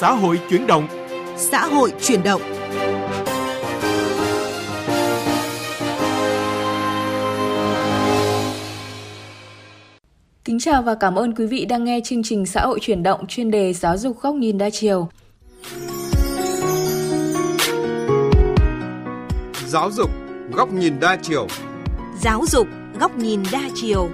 xã hội chuyển động. Xã hội chuyển động. Kính chào và cảm ơn quý vị đang nghe chương trình Xã hội chuyển động chuyên đề giáo dục góc nhìn đa chiều. Giáo dục góc nhìn đa chiều. Giáo dục góc nhìn đa chiều.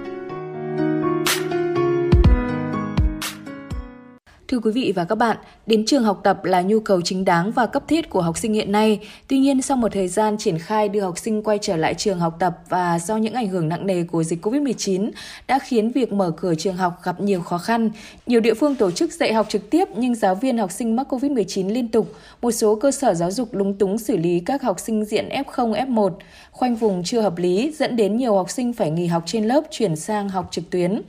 Thưa quý vị và các bạn, đến trường học tập là nhu cầu chính đáng và cấp thiết của học sinh hiện nay. Tuy nhiên, sau một thời gian triển khai đưa học sinh quay trở lại trường học tập và do những ảnh hưởng nặng nề của dịch COVID-19 đã khiến việc mở cửa trường học gặp nhiều khó khăn. Nhiều địa phương tổ chức dạy học trực tiếp nhưng giáo viên học sinh mắc COVID-19 liên tục. Một số cơ sở giáo dục lúng túng xử lý các học sinh diện F0, F1, khoanh vùng chưa hợp lý dẫn đến nhiều học sinh phải nghỉ học trên lớp chuyển sang học trực tuyến.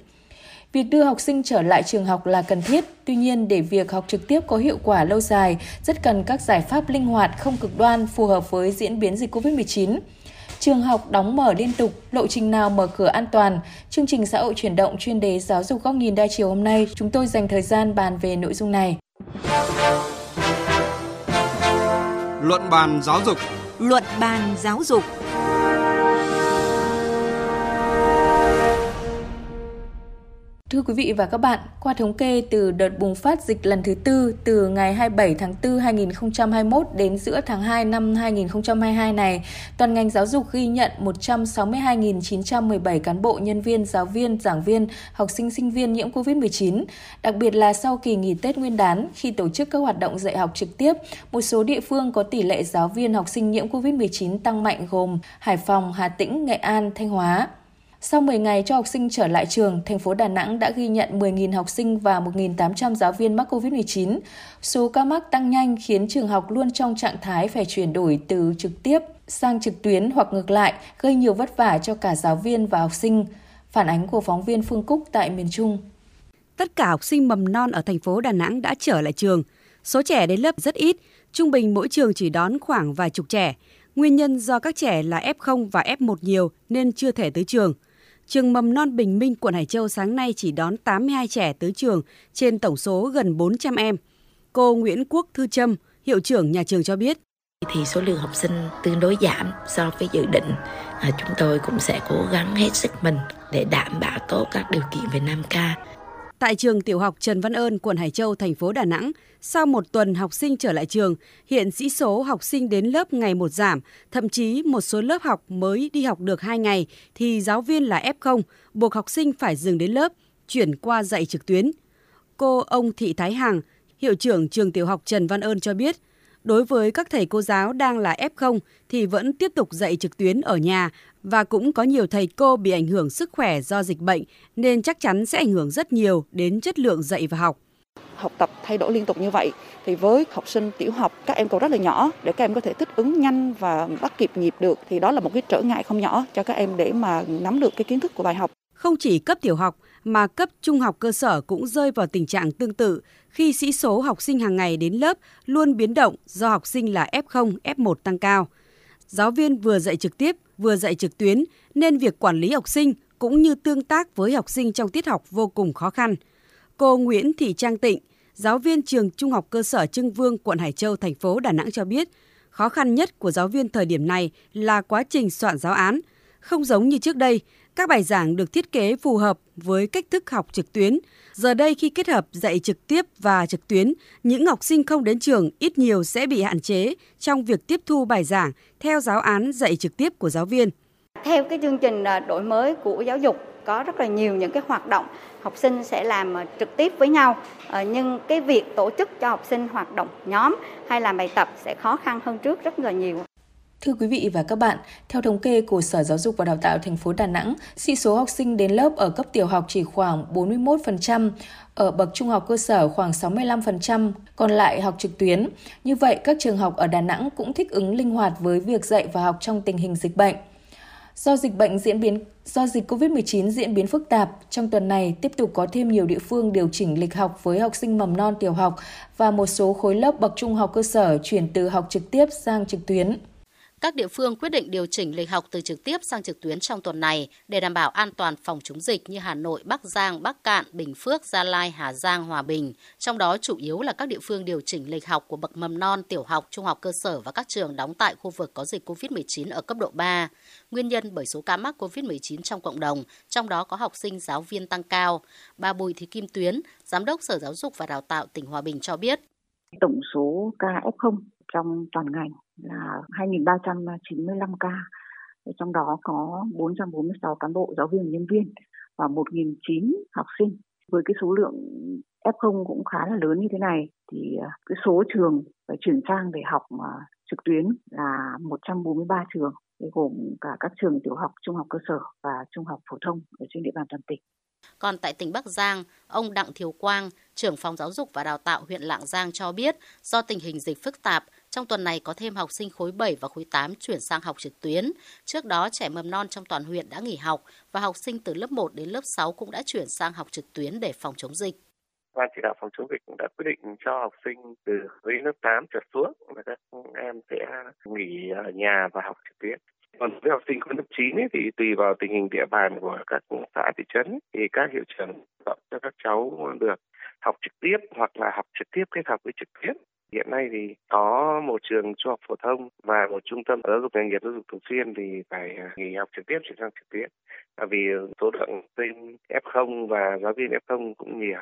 Việc đưa học sinh trở lại trường học là cần thiết, tuy nhiên để việc học trực tiếp có hiệu quả lâu dài, rất cần các giải pháp linh hoạt, không cực đoan, phù hợp với diễn biến dịch COVID-19. Trường học đóng mở liên tục, lộ trình nào mở cửa an toàn. Chương trình xã hội chuyển động chuyên đề giáo dục góc nhìn đa chiều hôm nay, chúng tôi dành thời gian bàn về nội dung này. Luận bàn giáo dục Luận bàn giáo dục Thưa quý vị và các bạn, qua thống kê từ đợt bùng phát dịch lần thứ tư từ ngày 27 tháng 4 2021 đến giữa tháng 2 năm 2022 này, toàn ngành giáo dục ghi nhận 162.917 cán bộ, nhân viên, giáo viên, giảng viên, học sinh, sinh viên nhiễm COVID-19. Đặc biệt là sau kỳ nghỉ Tết Nguyên đán, khi tổ chức các hoạt động dạy học trực tiếp, một số địa phương có tỷ lệ giáo viên học sinh nhiễm COVID-19 tăng mạnh gồm Hải Phòng, Hà Tĩnh, Nghệ An, Thanh Hóa. Sau 10 ngày cho học sinh trở lại trường, thành phố Đà Nẵng đã ghi nhận 10.000 học sinh và 1.800 giáo viên mắc COVID-19. Số ca mắc tăng nhanh khiến trường học luôn trong trạng thái phải chuyển đổi từ trực tiếp sang trực tuyến hoặc ngược lại, gây nhiều vất vả cho cả giáo viên và học sinh. Phản ánh của phóng viên Phương Cúc tại miền Trung. Tất cả học sinh mầm non ở thành phố Đà Nẵng đã trở lại trường. Số trẻ đến lớp rất ít, trung bình mỗi trường chỉ đón khoảng vài chục trẻ. Nguyên nhân do các trẻ là F0 và F1 nhiều nên chưa thể tới trường – Trường mầm non Bình Minh, quận Hải Châu sáng nay chỉ đón 82 trẻ tới trường trên tổng số gần 400 em. Cô Nguyễn Quốc Thư Trâm, hiệu trưởng nhà trường cho biết. Thì số lượng học sinh tương đối giảm so với dự định. À, chúng tôi cũng sẽ cố gắng hết sức mình để đảm bảo tốt các điều kiện về 5K. Tại trường tiểu học Trần Văn Ơn, quận Hải Châu, thành phố Đà Nẵng, sau một tuần học sinh trở lại trường, hiện sĩ số học sinh đến lớp ngày một giảm, thậm chí một số lớp học mới đi học được 2 ngày thì giáo viên là F0, buộc học sinh phải dừng đến lớp, chuyển qua dạy trực tuyến. Cô ông Thị Thái Hằng, hiệu trưởng trường tiểu học Trần Văn Ơn cho biết, đối với các thầy cô giáo đang là F0 thì vẫn tiếp tục dạy trực tuyến ở nhà và cũng có nhiều thầy cô bị ảnh hưởng sức khỏe do dịch bệnh nên chắc chắn sẽ ảnh hưởng rất nhiều đến chất lượng dạy và học học tập thay đổi liên tục như vậy thì với học sinh tiểu học các em còn rất là nhỏ để các em có thể thích ứng nhanh và bắt kịp nhịp được thì đó là một cái trở ngại không nhỏ cho các em để mà nắm được cái kiến thức của bài học. Không chỉ cấp tiểu học mà cấp trung học cơ sở cũng rơi vào tình trạng tương tự khi sĩ số học sinh hàng ngày đến lớp luôn biến động do học sinh là F0, F1 tăng cao. Giáo viên vừa dạy trực tiếp vừa dạy trực tuyến nên việc quản lý học sinh cũng như tương tác với học sinh trong tiết học vô cùng khó khăn. Cô Nguyễn Thị Trang Tịnh, giáo viên trường Trung học cơ sở Trưng Vương, quận Hải Châu, thành phố Đà Nẵng cho biết, khó khăn nhất của giáo viên thời điểm này là quá trình soạn giáo án. Không giống như trước đây, các bài giảng được thiết kế phù hợp với cách thức học trực tuyến. Giờ đây khi kết hợp dạy trực tiếp và trực tuyến, những học sinh không đến trường ít nhiều sẽ bị hạn chế trong việc tiếp thu bài giảng theo giáo án dạy trực tiếp của giáo viên. Theo cái chương trình à, đổi mới của giáo dục có rất là nhiều những cái hoạt động học sinh sẽ làm à, trực tiếp với nhau ờ, nhưng cái việc tổ chức cho học sinh hoạt động nhóm hay làm bài tập sẽ khó khăn hơn trước rất là nhiều. Thưa quý vị và các bạn, theo thống kê của Sở Giáo dục và Đào tạo thành phố Đà Nẵng, sĩ số học sinh đến lớp ở cấp tiểu học chỉ khoảng 41%, ở bậc trung học cơ sở khoảng 65%, còn lại học trực tuyến. Như vậy, các trường học ở Đà Nẵng cũng thích ứng linh hoạt với việc dạy và học trong tình hình dịch bệnh. Do dịch bệnh diễn biến do dịch COVID-19 diễn biến phức tạp, trong tuần này tiếp tục có thêm nhiều địa phương điều chỉnh lịch học với học sinh mầm non tiểu học và một số khối lớp bậc trung học cơ sở chuyển từ học trực tiếp sang trực tuyến các địa phương quyết định điều chỉnh lịch học từ trực tiếp sang trực tuyến trong tuần này để đảm bảo an toàn phòng chống dịch như Hà Nội, Bắc Giang, Bắc Cạn, Bình Phước, Gia Lai, Hà Giang, Hòa Bình. Trong đó chủ yếu là các địa phương điều chỉnh lịch học của bậc mầm non, tiểu học, trung học cơ sở và các trường đóng tại khu vực có dịch COVID-19 ở cấp độ 3. Nguyên nhân bởi số ca mắc COVID-19 trong cộng đồng, trong đó có học sinh giáo viên tăng cao. Bà Bùi Thị Kim Tuyến, Giám đốc Sở Giáo dục và Đào tạo tỉnh Hòa Bình cho biết. Tổng số ca F0 trong toàn ngành là 2.395 ca, trong đó có 446 cán bộ, giáo viên, nhân viên và 1.009 học sinh. Với cái số lượng F0 cũng khá là lớn như thế này thì à, cái số trường phải chuyển sang để học à, trực tuyến là 143 trường gồm cả các trường tiểu học, trung học cơ sở và trung học phổ thông ở trên địa bàn toàn tỉnh. Còn tại tỉnh Bắc Giang, ông Đặng Thiều Quang, trưởng phòng giáo dục và đào tạo huyện Lạng Giang cho biết, do tình hình dịch phức tạp, trong tuần này có thêm học sinh khối 7 và khối 8 chuyển sang học trực tuyến. Trước đó, trẻ mầm non trong toàn huyện đã nghỉ học và học sinh từ lớp 1 đến lớp 6 cũng đã chuyển sang học trực tuyến để phòng chống dịch. Ban chỉ đạo phòng chống dịch cũng đã quyết định cho học sinh từ khối lớp 8 trở xuống là các em sẽ nghỉ ở nhà và học trực tuyến. Còn với học sinh khối lớp 9 ấy, thì tùy vào tình hình địa bàn của các xã thị trấn thì các hiệu trưởng chọn cho các cháu được học trực tiếp hoặc là học trực tiếp kết hợp với trực tiếp. Hiện nay thì có một trường trung học phổ thông và một trung tâm giáo dục nghề nghiệp giáo dục thường xuyên thì phải à, nghỉ học trực tiếp chuyển sang trực tuyến Vì số lượng sinh F0 và giáo viên F0 cũng nhiều.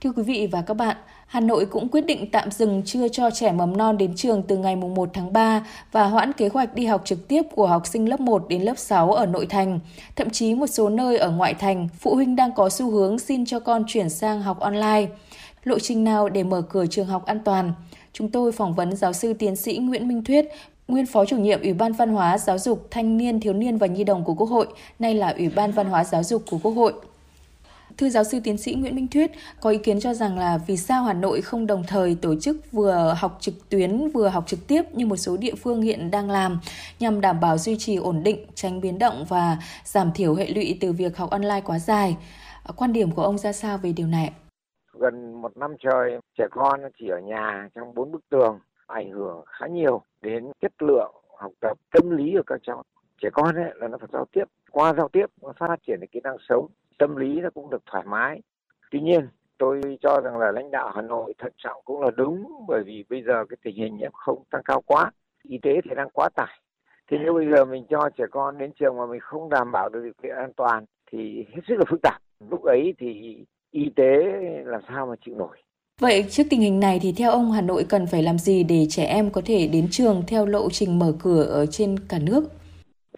Thưa quý vị và các bạn, Hà Nội cũng quyết định tạm dừng chưa cho trẻ mầm non đến trường từ ngày 1 tháng 3 và hoãn kế hoạch đi học trực tiếp của học sinh lớp 1 đến lớp 6 ở nội thành. Thậm chí một số nơi ở ngoại thành, phụ huynh đang có xu hướng xin cho con chuyển sang học online. Lộ trình nào để mở cửa trường học an toàn? Chúng tôi phỏng vấn giáo sư tiến sĩ Nguyễn Minh Thuyết, nguyên phó chủ nhiệm Ủy ban Văn hóa Giáo dục Thanh niên, Thiếu niên và Nhi đồng của Quốc hội, nay là Ủy ban Văn hóa Giáo dục của Quốc hội. Thưa giáo sư tiến sĩ Nguyễn Minh Thuyết có ý kiến cho rằng là vì sao Hà Nội không đồng thời tổ chức vừa học trực tuyến vừa học trực tiếp như một số địa phương hiện đang làm nhằm đảm bảo duy trì ổn định, tránh biến động và giảm thiểu hệ lụy từ việc học online quá dài. Quan điểm của ông ra sao về điều này? Gần một năm trời, trẻ con chỉ ở nhà trong bốn bức tường ảnh hưởng khá nhiều đến chất lượng học tập tâm lý của các cháu. Trẻ con ấy là nó phải giao tiếp qua giao tiếp nó phát triển được kỹ năng sống tâm lý nó cũng được thoải mái. Tuy nhiên tôi cho rằng là lãnh đạo hà nội thận trọng cũng là đúng bởi vì bây giờ cái tình hình f không tăng cao quá y tế thì đang quá tải. Thế nếu bây giờ mình cho trẻ con đến trường mà mình không đảm bảo được điều kiện an toàn thì hết sức là phức tạp. Lúc ấy thì y tế làm sao mà chịu nổi Vậy trước tình hình này thì theo ông Hà Nội cần phải làm gì để trẻ em có thể đến trường theo lộ trình mở cửa ở trên cả nước?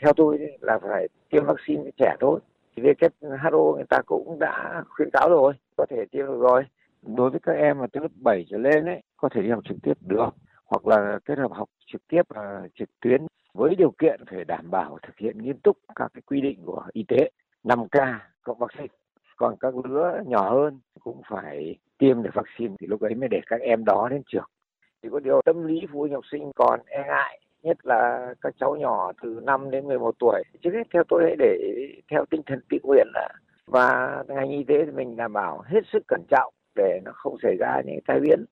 Theo tôi là phải tiêm vaccine cho trẻ thôi. WHO người ta cũng đã khuyến cáo rồi, có thể tiêm được rồi. Đối với các em mà từ lớp 7 trở lên ấy, có thể đi học trực tiếp được hoặc là kết hợp học trực tiếp và trực tuyến với điều kiện phải đảm bảo thực hiện nghiêm túc các cái quy định của y tế 5K cộng vaccine. Còn các lứa nhỏ hơn cũng phải tiêm được vaccine thì lúc ấy mới để các em đó đến trường. Chỉ có điều tâm lý phụ huynh học sinh còn e ngại nhất là các cháu nhỏ từ 5 đến 11 tuổi. Trước hết theo tôi hãy để theo tinh thần tự nguyện là và ngành y tế thì mình đảm bảo hết sức cẩn trọng để nó không xảy ra những tai biến.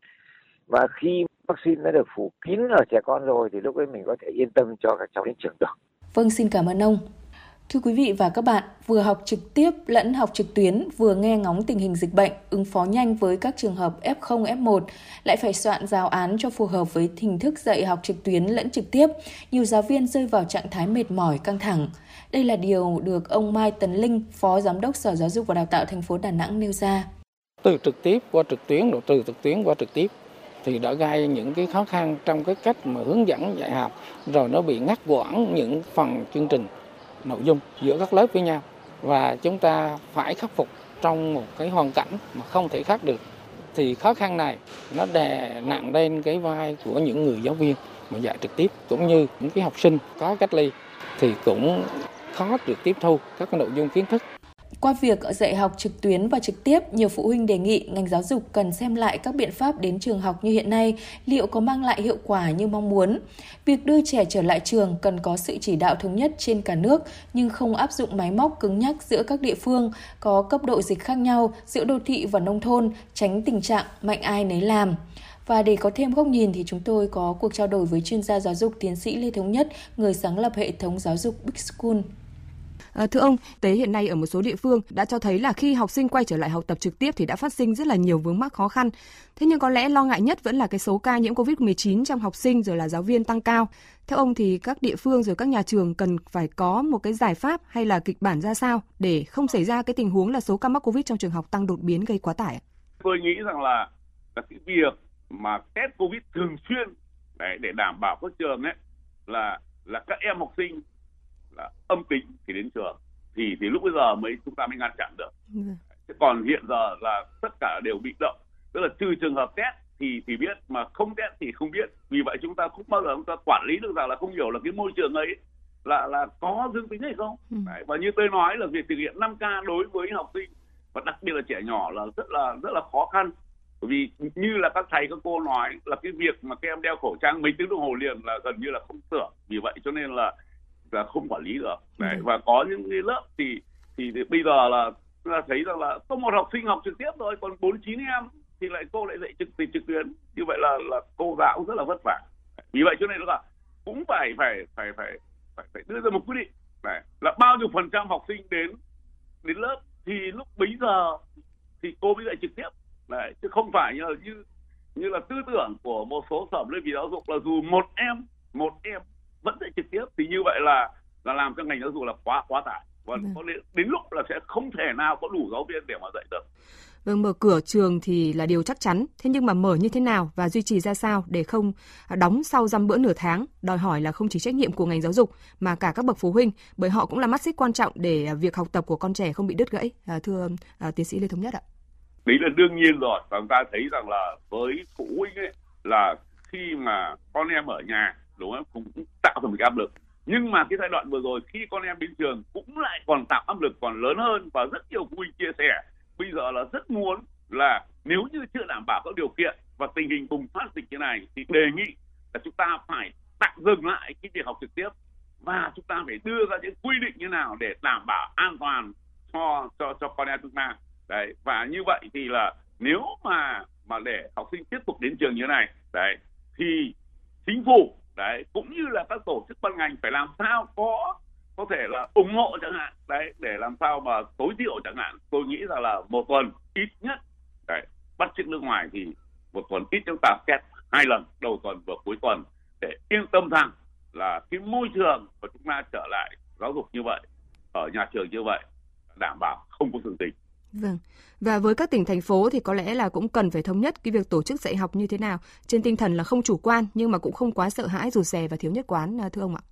Và khi vaccine đã được phủ kín ở trẻ con rồi thì lúc ấy mình có thể yên tâm cho các cháu đến trường được. Vâng, xin cảm ơn ông. Thưa quý vị và các bạn, vừa học trực tiếp lẫn học trực tuyến, vừa nghe ngóng tình hình dịch bệnh, ứng phó nhanh với các trường hợp F0, F1, lại phải soạn giáo án cho phù hợp với hình thức dạy học trực tuyến lẫn trực tiếp, nhiều giáo viên rơi vào trạng thái mệt mỏi, căng thẳng. Đây là điều được ông Mai Tấn Linh, Phó Giám đốc Sở Giáo dục và Đào tạo thành phố Đà Nẵng nêu ra. Từ trực tiếp qua trực tuyến, rồi từ trực tuyến qua trực tiếp thì đã gây những cái khó khăn trong cái cách mà hướng dẫn dạy học, rồi nó bị ngắt quãng những phần chương trình nội dung giữa các lớp với nhau. Và chúng ta phải khắc phục trong một cái hoàn cảnh mà không thể khác được. Thì khó khăn này nó đè nặng lên cái vai của những người giáo viên mà dạy trực tiếp, cũng như những cái học sinh có cách ly, thì cũng khó được tiếp thu các cái nội dung kiến thức qua việc dạy học trực tuyến và trực tiếp, nhiều phụ huynh đề nghị ngành giáo dục cần xem lại các biện pháp đến trường học như hiện nay liệu có mang lại hiệu quả như mong muốn. Việc đưa trẻ trở lại trường cần có sự chỉ đạo thống nhất trên cả nước nhưng không áp dụng máy móc cứng nhắc giữa các địa phương có cấp độ dịch khác nhau giữa đô thị và nông thôn, tránh tình trạng mạnh ai nấy làm. Và để có thêm góc nhìn thì chúng tôi có cuộc trao đổi với chuyên gia giáo dục tiến sĩ Lê Thống Nhất, người sáng lập hệ thống giáo dục Big School. À, thưa ông, tế hiện nay ở một số địa phương đã cho thấy là khi học sinh quay trở lại học tập trực tiếp thì đã phát sinh rất là nhiều vướng mắc khó khăn. Thế nhưng có lẽ lo ngại nhất vẫn là cái số ca nhiễm COVID-19 trong học sinh rồi là giáo viên tăng cao. Theo ông thì các địa phương rồi các nhà trường cần phải có một cái giải pháp hay là kịch bản ra sao để không xảy ra cái tình huống là số ca mắc COVID trong trường học tăng đột biến gây quá tải? Tôi nghĩ rằng là, là cái việc mà test COVID thường xuyên để đảm bảo các trường ấy là là các em học sinh là âm tính thì đến trường thì thì lúc bây giờ mới chúng ta mới ngăn chặn được. Ừ. Còn hiện giờ là tất cả đều bị động, tức là trừ trường hợp test thì thì biết mà không test thì không biết. Vì vậy chúng ta không bao giờ chúng ta quản lý được rằng là không hiểu là cái môi trường ấy là là có dương tính hay không. Ừ. Đấy, và như tôi nói là việc thực hiện 5 k đối với học sinh và đặc biệt là trẻ nhỏ là rất là rất là khó khăn bởi vì như là các thầy các cô nói là cái việc mà các em đeo khẩu trang mấy tiếng đồng hồ liền là gần như là không tưởng vì vậy cho nên là là không quản lý được. Đấy, ừ. và có những cái lớp thì, thì thì bây giờ là là thấy rằng là có một học sinh học trực tiếp thôi còn bốn chín em thì lại cô lại dạy trực trực tuyến. Như vậy là là cô giáo cũng rất là vất vả. Vì vậy cho nên là cũng phải phải phải phải phải, phải đưa ra một quyết định. Này là bao nhiêu phần trăm học sinh đến đến lớp thì lúc bấy giờ thì cô mới dạy trực tiếp. Đấy, chứ không phải như là như như là tư tưởng của một số sở đơn vị giáo dục là dù một em một em vẫn dạy trực tiếp thì như vậy là là làm cho ngành giáo dục là quá quá tải và vâng. có đến, đến lúc là sẽ không thể nào có đủ giáo viên để mà dạy được. Vâng, mở cửa trường thì là điều chắc chắn, thế nhưng mà mở như thế nào và duy trì ra sao để không đóng sau dăm bữa nửa tháng, đòi hỏi là không chỉ trách nhiệm của ngành giáo dục mà cả các bậc phụ huynh, bởi họ cũng là mắt xích quan trọng để việc học tập của con trẻ không bị đứt gãy. À, thưa à, tiến sĩ Lê Thống Nhất ạ đấy là đương nhiên rồi và chúng ta thấy rằng là với phụ huynh ấy là khi mà con em ở nhà đúng không? Cũng tạo ra một cái áp lực. Nhưng mà cái giai đoạn vừa rồi khi con em đến trường cũng lại còn tạo áp lực còn lớn hơn và rất nhiều phụ huynh chia sẻ. Bây giờ là rất muốn là nếu như chưa đảm bảo các điều kiện và tình hình bùng phát dịch như này thì đề nghị là chúng ta phải tạm dừng lại cái việc học trực tiếp và chúng ta phải đưa ra những quy định như nào để đảm bảo an toàn cho cho cho con em chúng ta đấy và như vậy thì là nếu mà mà để học sinh tiếp tục đến trường như này đấy thì chính phủ đấy cũng như là các tổ chức ban ngành phải làm sao có có thể là ủng hộ chẳng hạn đấy để làm sao mà tối thiểu chẳng hạn tôi nghĩ rằng là một tuần ít nhất đấy bắt chước nước ngoài thì một tuần ít chúng ta test hai lần đầu tuần và cuối tuần để yên tâm rằng là cái môi trường của chúng ta trở lại giáo dục như vậy ở nhà trường như vậy đảm bảo không có dương tình. Vâng. Và với các tỉnh thành phố thì có lẽ là cũng cần phải thống nhất cái việc tổ chức dạy học như thế nào, trên tinh thần là không chủ quan nhưng mà cũng không quá sợ hãi rụt rè và thiếu nhất quán à, thưa ông ạ.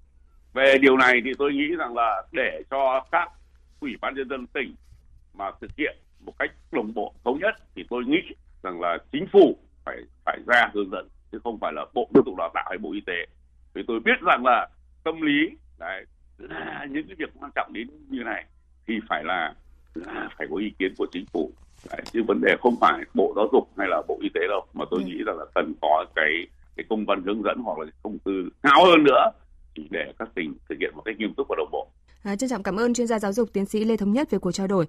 Về điều này thì tôi nghĩ rằng là để cho các ủy ban nhân dân tỉnh mà thực hiện một cách đồng bộ thống nhất thì tôi nghĩ rằng là chính phủ phải phải ra hướng dẫn chứ không phải là bộ giáo dục đào tạo hay bộ y tế. Vì tôi biết rằng là tâm lý đấy, là những cái việc quan trọng đến như này thì phải là phải có ý kiến của chính phủ Đấy, chứ vấn đề không phải bộ giáo dục hay là bộ y tế đâu mà tôi ừ. nghĩ rằng là cần có cái cái công văn hướng dẫn hoặc là thông tư cao hơn nữa để các tỉnh thực hiện một cách nghiêm túc và đồng bộ. À, trân trọng cảm ơn chuyên gia giáo dục tiến sĩ Lê Thống Nhất về cuộc trao đổi.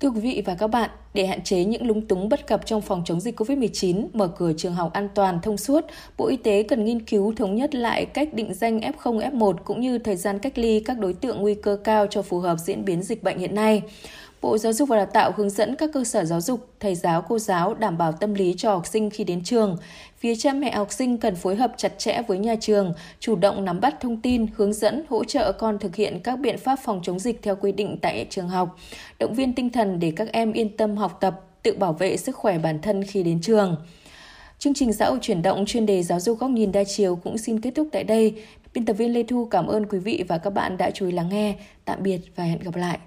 Thưa quý vị và các bạn, để hạn chế những lúng túng bất cập trong phòng chống dịch COVID-19, mở cửa trường học an toàn thông suốt, Bộ Y tế cần nghiên cứu thống nhất lại cách định danh F0, F1 cũng như thời gian cách ly các đối tượng nguy cơ cao cho phù hợp diễn biến dịch bệnh hiện nay. Bộ Giáo dục và Đào tạo hướng dẫn các cơ sở giáo dục, thầy giáo, cô giáo đảm bảo tâm lý cho học sinh khi đến trường. Phía cha mẹ học sinh cần phối hợp chặt chẽ với nhà trường, chủ động nắm bắt thông tin, hướng dẫn, hỗ trợ con thực hiện các biện pháp phòng chống dịch theo quy định tại trường học, động viên tinh thần để các em yên tâm học tập, tự bảo vệ sức khỏe bản thân khi đến trường. Chương trình xã hội chuyển động chuyên đề giáo dục góc nhìn đa chiều cũng xin kết thúc tại đây. Biên tập viên Lê Thu cảm ơn quý vị và các bạn đã chú ý lắng nghe. Tạm biệt và hẹn gặp lại.